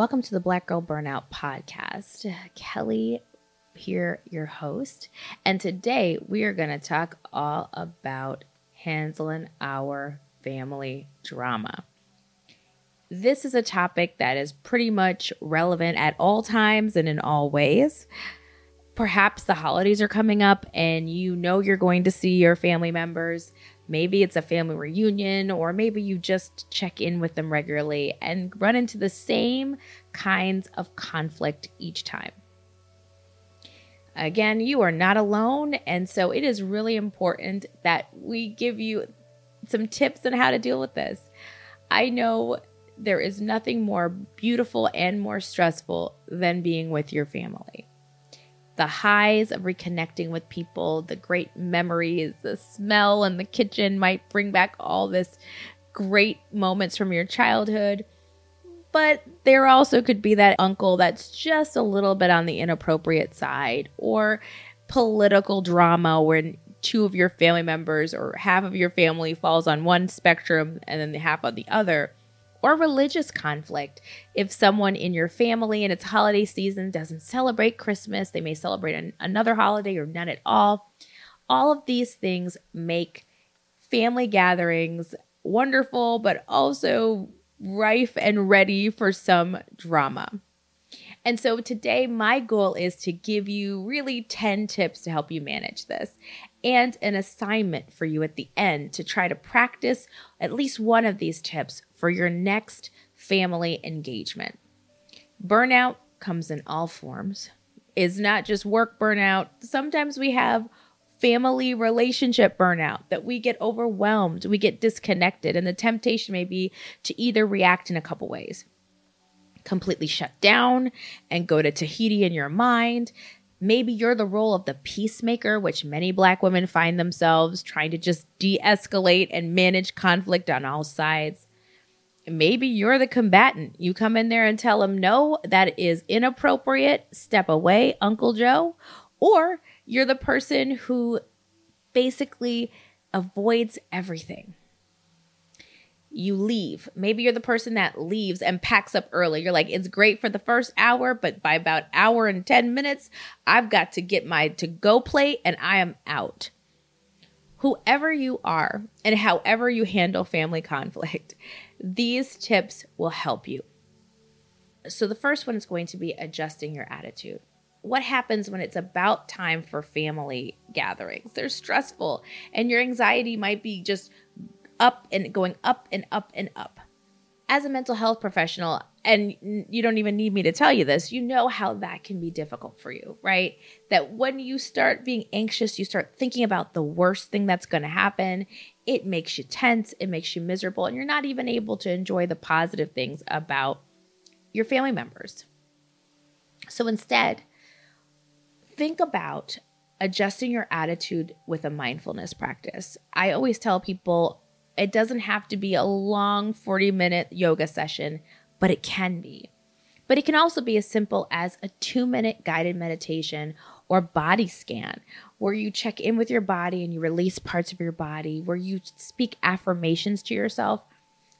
Welcome to the Black Girl Burnout Podcast. Kelly here, your host. And today we are going to talk all about handling our family drama. This is a topic that is pretty much relevant at all times and in all ways. Perhaps the holidays are coming up and you know you're going to see your family members. Maybe it's a family reunion, or maybe you just check in with them regularly and run into the same kinds of conflict each time. Again, you are not alone, and so it is really important that we give you some tips on how to deal with this. I know there is nothing more beautiful and more stressful than being with your family the highs of reconnecting with people, the great memories, the smell in the kitchen might bring back all this great moments from your childhood. But there also could be that uncle that's just a little bit on the inappropriate side, or political drama when two of your family members or half of your family falls on one spectrum and then the half on the other or religious conflict. If someone in your family and its holiday season doesn't celebrate Christmas, they may celebrate an, another holiday or none at all. All of these things make family gatherings wonderful, but also rife and ready for some drama. And so today, my goal is to give you really 10 tips to help you manage this and an assignment for you at the end to try to practice at least one of these tips for your next family engagement. Burnout comes in all forms. Is not just work burnout. Sometimes we have family relationship burnout that we get overwhelmed, we get disconnected, and the temptation may be to either react in a couple ways completely shut down and go to Tahiti in your mind. Maybe you're the role of the peacemaker, which many black women find themselves trying to just de escalate and manage conflict on all sides. Maybe you're the combatant. You come in there and tell them, no, that is inappropriate. Step away, Uncle Joe. Or you're the person who basically avoids everything you leave. Maybe you're the person that leaves and packs up early. You're like, it's great for the first hour, but by about hour and 10 minutes, I've got to get my to go plate and I am out. Whoever you are and however you handle family conflict, these tips will help you. So the first one is going to be adjusting your attitude. What happens when it's about time for family gatherings? They're stressful and your anxiety might be just up and going up and up and up. As a mental health professional, and you don't even need me to tell you this, you know how that can be difficult for you, right? That when you start being anxious, you start thinking about the worst thing that's going to happen. It makes you tense, it makes you miserable, and you're not even able to enjoy the positive things about your family members. So instead, think about adjusting your attitude with a mindfulness practice. I always tell people it doesn't have to be a long 40 minute yoga session, but it can be. But it can also be as simple as a two minute guided meditation or body scan where you check in with your body and you release parts of your body, where you speak affirmations to yourself.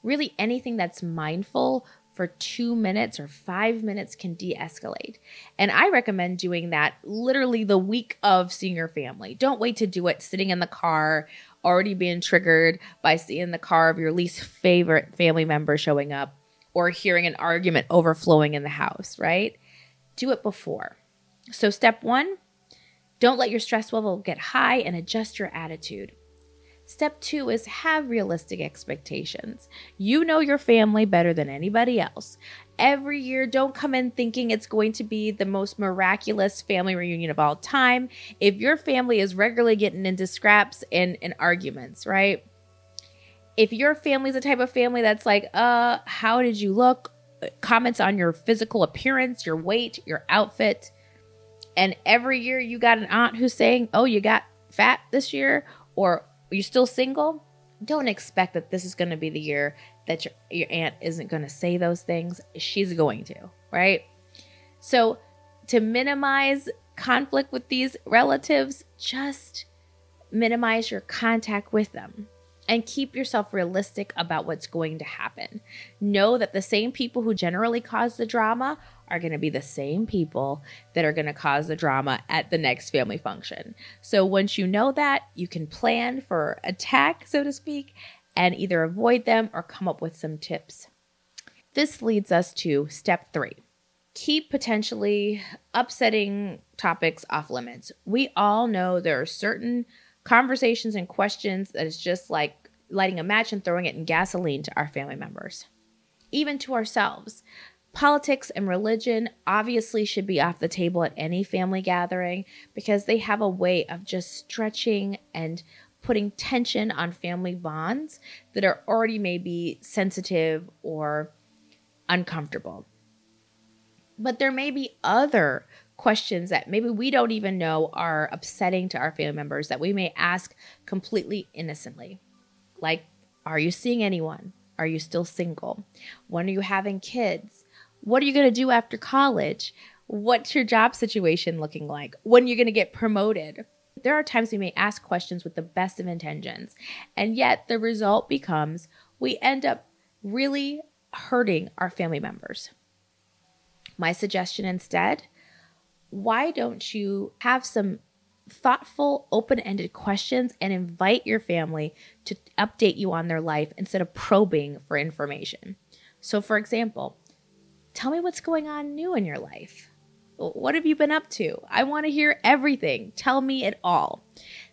Really, anything that's mindful for two minutes or five minutes can de escalate. And I recommend doing that literally the week of seeing your family. Don't wait to do it sitting in the car already being triggered by seeing the car of your least favorite family member showing up or hearing an argument overflowing in the house, right? Do it before. So, step one, don't let your stress level get high and adjust your attitude. Step two is have realistic expectations. You know your family better than anybody else. Every year, don't come in thinking it's going to be the most miraculous family reunion of all time. If your family is regularly getting into scraps and, and arguments, right? If your family's the type of family that's like, uh, how did you look? comments on your physical appearance, your weight, your outfit. And every year you got an aunt who's saying, "Oh, you got fat this year," or you're still single?" Don't expect that this is going to be the year that your, your aunt isn't going to say those things. She's going to, right? So, to minimize conflict with these relatives, just minimize your contact with them and keep yourself realistic about what's going to happen. Know that the same people who generally cause the drama are going to be the same people that are going to cause the drama at the next family function. So once you know that, you can plan for attack, so to speak, and either avoid them or come up with some tips. This leads us to step three keep potentially upsetting topics off limits. We all know there are certain conversations and questions that is just like lighting a match and throwing it in gasoline to our family members, even to ourselves. Politics and religion obviously should be off the table at any family gathering because they have a way of just stretching and putting tension on family bonds that are already maybe sensitive or uncomfortable. But there may be other questions that maybe we don't even know are upsetting to our family members that we may ask completely innocently. Like, are you seeing anyone? Are you still single? When are you having kids? What are you going to do after college? What's your job situation looking like? When are you going to get promoted? There are times we may ask questions with the best of intentions, and yet the result becomes we end up really hurting our family members. My suggestion instead why don't you have some thoughtful, open ended questions and invite your family to update you on their life instead of probing for information? So, for example, tell me what's going on new in your life. What have you been up to? I want to hear everything. Tell me it all.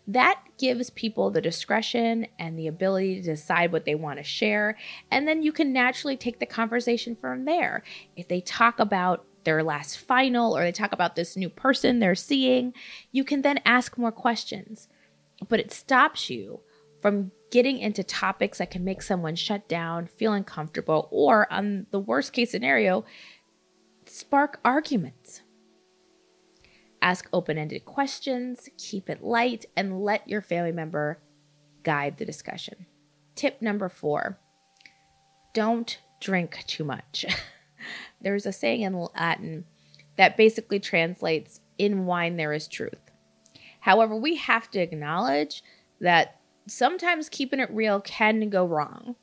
That gives people the discretion and the ability to decide what they want to share. And then you can naturally take the conversation from there. If they talk about their last final or they talk about this new person they're seeing, you can then ask more questions. But it stops you from getting into topics that can make someone shut down, feel uncomfortable, or on the worst case scenario, spark arguments. Ask open ended questions, keep it light, and let your family member guide the discussion. Tip number four don't drink too much. There's a saying in Latin that basically translates in wine there is truth. However, we have to acknowledge that sometimes keeping it real can go wrong.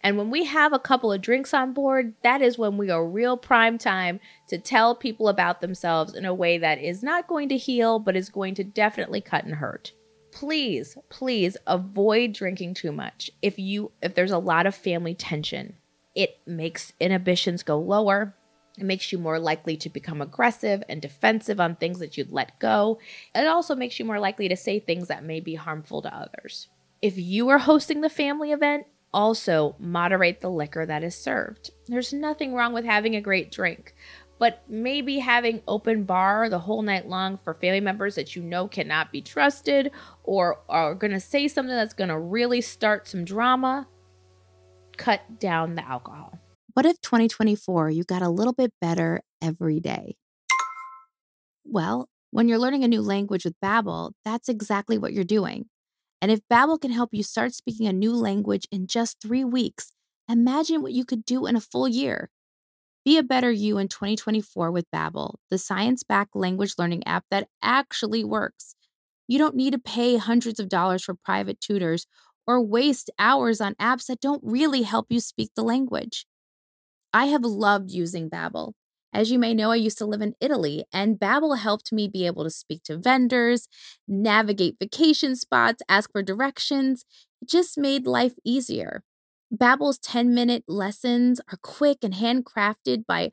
And when we have a couple of drinks on board, that is when we are real prime time to tell people about themselves in a way that is not going to heal, but is going to definitely cut and hurt. Please, please avoid drinking too much if you if there's a lot of family tension. It makes inhibitions go lower. It makes you more likely to become aggressive and defensive on things that you'd let go. It also makes you more likely to say things that may be harmful to others. If you are hosting the family event, also moderate the liquor that is served. There's nothing wrong with having a great drink, but maybe having open bar the whole night long for family members that you know cannot be trusted or are going to say something that's going to really start some drama cut down the alcohol. What if 2024 you got a little bit better every day? Well, when you're learning a new language with Babbel, that's exactly what you're doing. And if Babbel can help you start speaking a new language in just 3 weeks, imagine what you could do in a full year. Be a better you in 2024 with Babbel, the science-backed language learning app that actually works. You don't need to pay hundreds of dollars for private tutors or waste hours on apps that don't really help you speak the language. I have loved using Babbel. As you may know, I used to live in Italy, and Babbel helped me be able to speak to vendors, navigate vacation spots, ask for directions. It just made life easier. Babbel's 10-minute lessons are quick and handcrafted by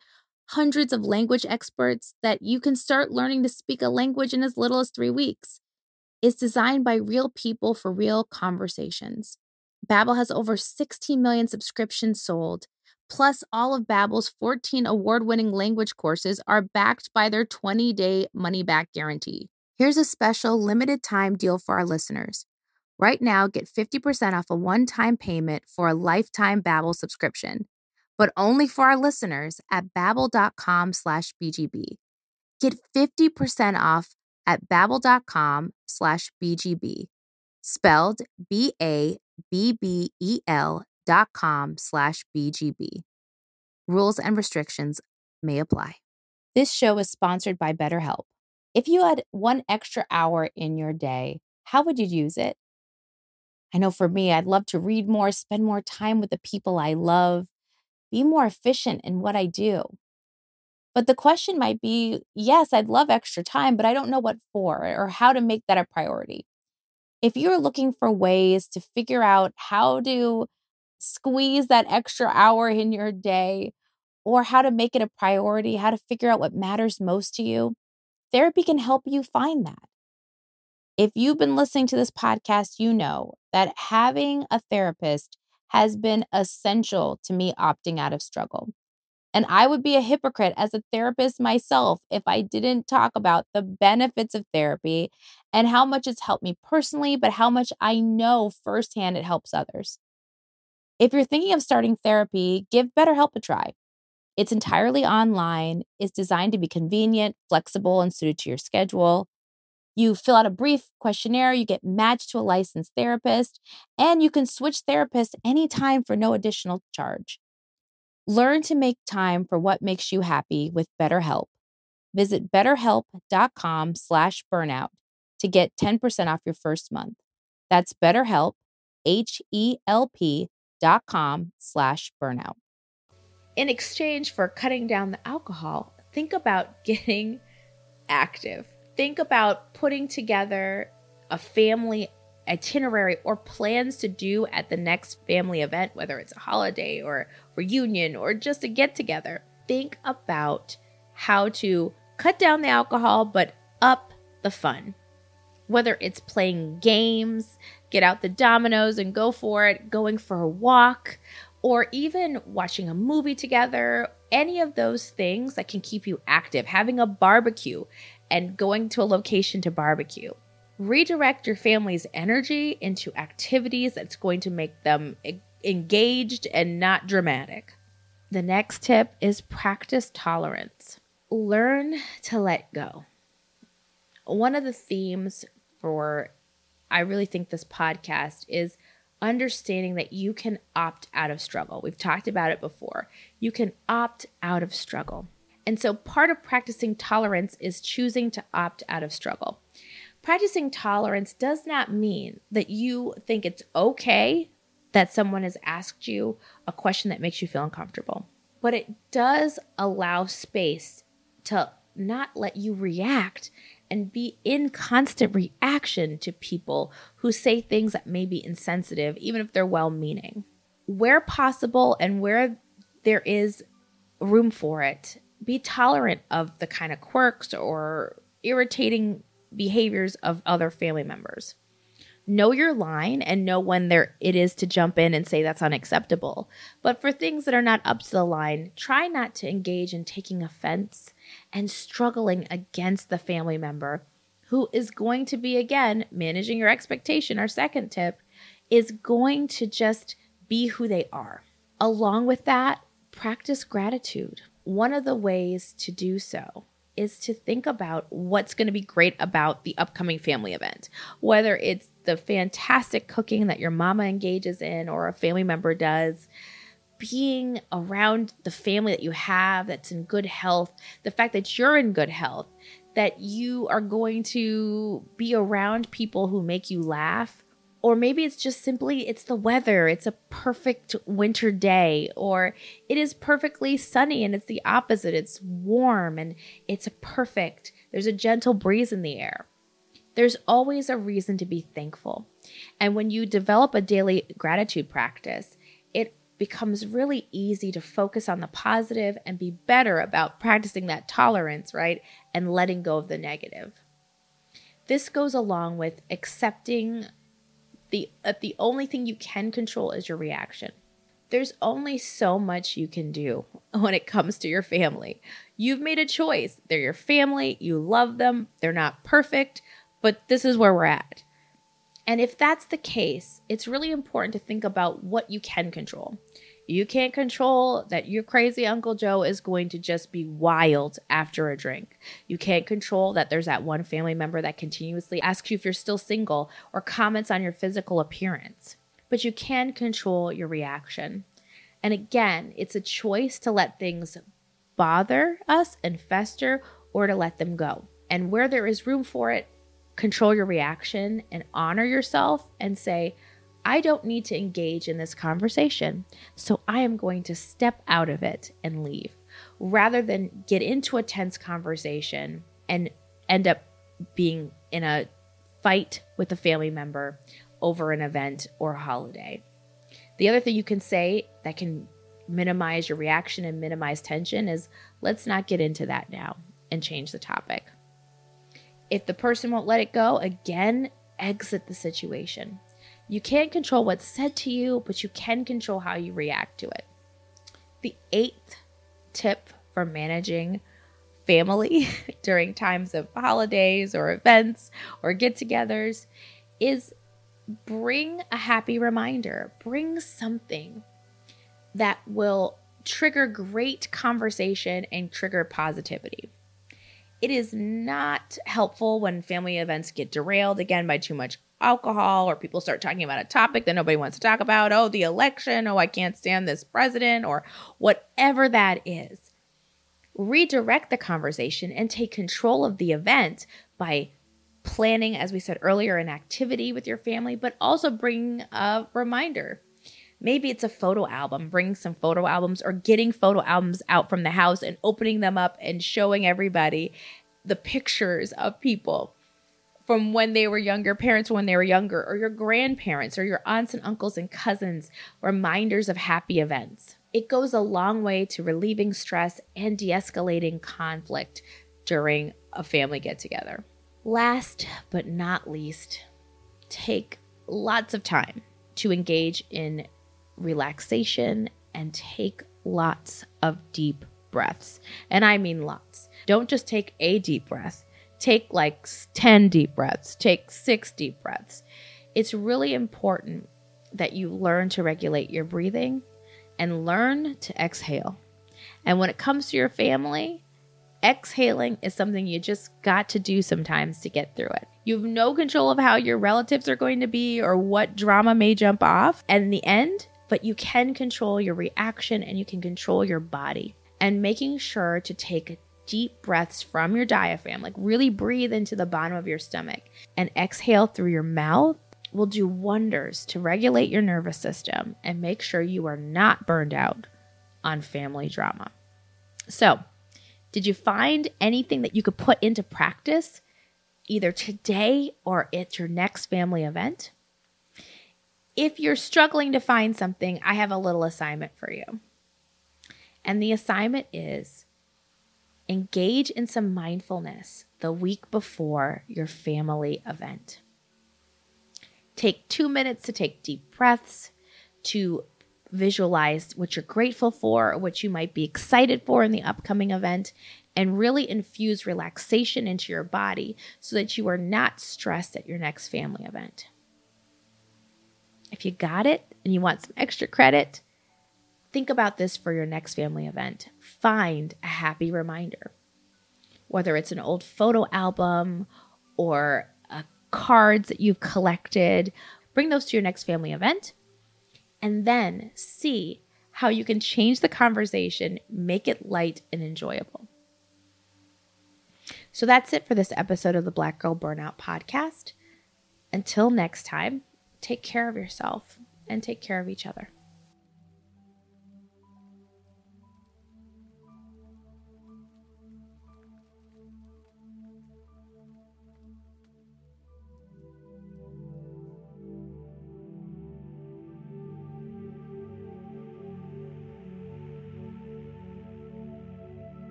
hundreds of language experts that you can start learning to speak a language in as little as 3 weeks is designed by real people for real conversations. Babbel has over 16 million subscriptions sold. Plus, all of Babbel's 14 award-winning language courses are backed by their 20-day money-back guarantee. Here's a special limited-time deal for our listeners. Right now, get 50% off a one-time payment for a lifetime Babbel subscription. but only for our listeners at babbel.com slash bgb. Get 50% off at babbel.com slash bgb. Spelled B-A-B-B-E-L dot com slash bgb. Rules and restrictions may apply. This show is sponsored by BetterHelp. If you had one extra hour in your day, how would you use it? I know for me, I'd love to read more, spend more time with the people I love, be more efficient in what I do. But the question might be yes, I'd love extra time, but I don't know what for or how to make that a priority. If you're looking for ways to figure out how to squeeze that extra hour in your day or how to make it a priority, how to figure out what matters most to you, therapy can help you find that. If you've been listening to this podcast, you know that having a therapist has been essential to me opting out of struggle. And I would be a hypocrite as a therapist myself if I didn't talk about the benefits of therapy and how much it's helped me personally, but how much I know firsthand it helps others. If you're thinking of starting therapy, give BetterHelp a try. It's entirely online, it's designed to be convenient, flexible, and suited to your schedule. You fill out a brief questionnaire, you get matched to a licensed therapist, and you can switch therapists anytime for no additional charge. Learn to make time for what makes you happy with BetterHelp. Visit betterhelp.com slash burnout to get 10% off your first month. That's betterhelp, H-E-L-P dot com slash burnout. In exchange for cutting down the alcohol, think about getting active think about putting together a family itinerary or plans to do at the next family event, whether it's a holiday or reunion or just a get together. Think about how to cut down the alcohol but up the fun. Whether it's playing games, get out the dominoes and go for it, going for a walk, or even watching a movie together, any of those things that can keep you active, having a barbecue, and going to a location to barbecue. Redirect your family's energy into activities that's going to make them engaged and not dramatic. The next tip is practice tolerance. Learn to let go. One of the themes for I really think this podcast is understanding that you can opt out of struggle. We've talked about it before. You can opt out of struggle. And so part of practicing tolerance is choosing to opt out of struggle. Practicing tolerance does not mean that you think it's okay that someone has asked you a question that makes you feel uncomfortable, but it does allow space to not let you react and be in constant reaction to people who say things that may be insensitive, even if they're well meaning. Where possible and where there is room for it, be tolerant of the kind of quirks or irritating behaviors of other family members. Know your line and know when there it is to jump in and say that's unacceptable. But for things that are not up to the line, try not to engage in taking offense and struggling against the family member who is going to be again managing your expectation. Our second tip is going to just be who they are. Along with that, practice gratitude one of the ways to do so is to think about what's going to be great about the upcoming family event, whether it's the fantastic cooking that your mama engages in or a family member does. Being around the family that you have that's in good health, the fact that you're in good health, that you are going to be around people who make you laugh, or maybe it's just simply it's the weather. It's a perfect winter day or it is perfectly sunny and it's the opposite. It's warm and it's perfect. There's a gentle breeze in the air. There's always a reason to be thankful. And when you develop a daily gratitude practice it becomes really easy to focus on the positive and be better about practicing that tolerance right and letting go of the negative. This goes along with accepting the uh, the only thing you can control is your reaction. There's only so much you can do when it comes to your family. You've made a choice. They're your family, you love them, they're not perfect, but this is where we're at. And if that's the case, it's really important to think about what you can control. You can't control that your crazy Uncle Joe is going to just be wild after a drink. You can't control that there's that one family member that continuously asks you if you're still single or comments on your physical appearance. But you can control your reaction. And again, it's a choice to let things bother us and fester or to let them go. And where there is room for it, control your reaction and honor yourself and say, I don't need to engage in this conversation, so I am going to step out of it and leave rather than get into a tense conversation and end up being in a fight with a family member over an event or a holiday. The other thing you can say that can minimize your reaction and minimize tension is let's not get into that now and change the topic. If the person won't let it go, again, exit the situation. You can't control what's said to you, but you can control how you react to it. The eighth tip for managing family during times of holidays or events or get togethers is bring a happy reminder, bring something that will trigger great conversation and trigger positivity. It is not helpful when family events get derailed again by too much alcohol or people start talking about a topic that nobody wants to talk about. Oh, the election. Oh, I can't stand this president or whatever that is. Redirect the conversation and take control of the event by planning, as we said earlier, an activity with your family, but also bring a reminder. Maybe it's a photo album, bring some photo albums or getting photo albums out from the house and opening them up and showing everybody the pictures of people from when they were younger, parents when they were younger, or your grandparents, or your aunts and uncles and cousins, reminders of happy events. It goes a long way to relieving stress and de escalating conflict during a family get together. Last but not least, take lots of time to engage in relaxation and take lots of deep breaths. And I mean lots. Don't just take a deep breath take like 10 deep breaths, take six deep breaths. It's really important that you learn to regulate your breathing and learn to exhale. And when it comes to your family, exhaling is something you just got to do sometimes to get through it. You have no control of how your relatives are going to be or what drama may jump off in the end, but you can control your reaction and you can control your body. And making sure to take deep breaths from your diaphragm, like really breathe into the bottom of your stomach and exhale through your mouth will do wonders to regulate your nervous system and make sure you are not burned out on family drama. So, did you find anything that you could put into practice either today or at your next family event? If you're struggling to find something, I have a little assignment for you. And the assignment is engage in some mindfulness the week before your family event. Take two minutes to take deep breaths, to visualize what you're grateful for, what you might be excited for in the upcoming event, and really infuse relaxation into your body so that you are not stressed at your next family event. If you got it and you want some extra credit, Think about this for your next family event. Find a happy reminder, whether it's an old photo album or cards that you've collected. Bring those to your next family event and then see how you can change the conversation, make it light and enjoyable. So that's it for this episode of the Black Girl Burnout Podcast. Until next time, take care of yourself and take care of each other.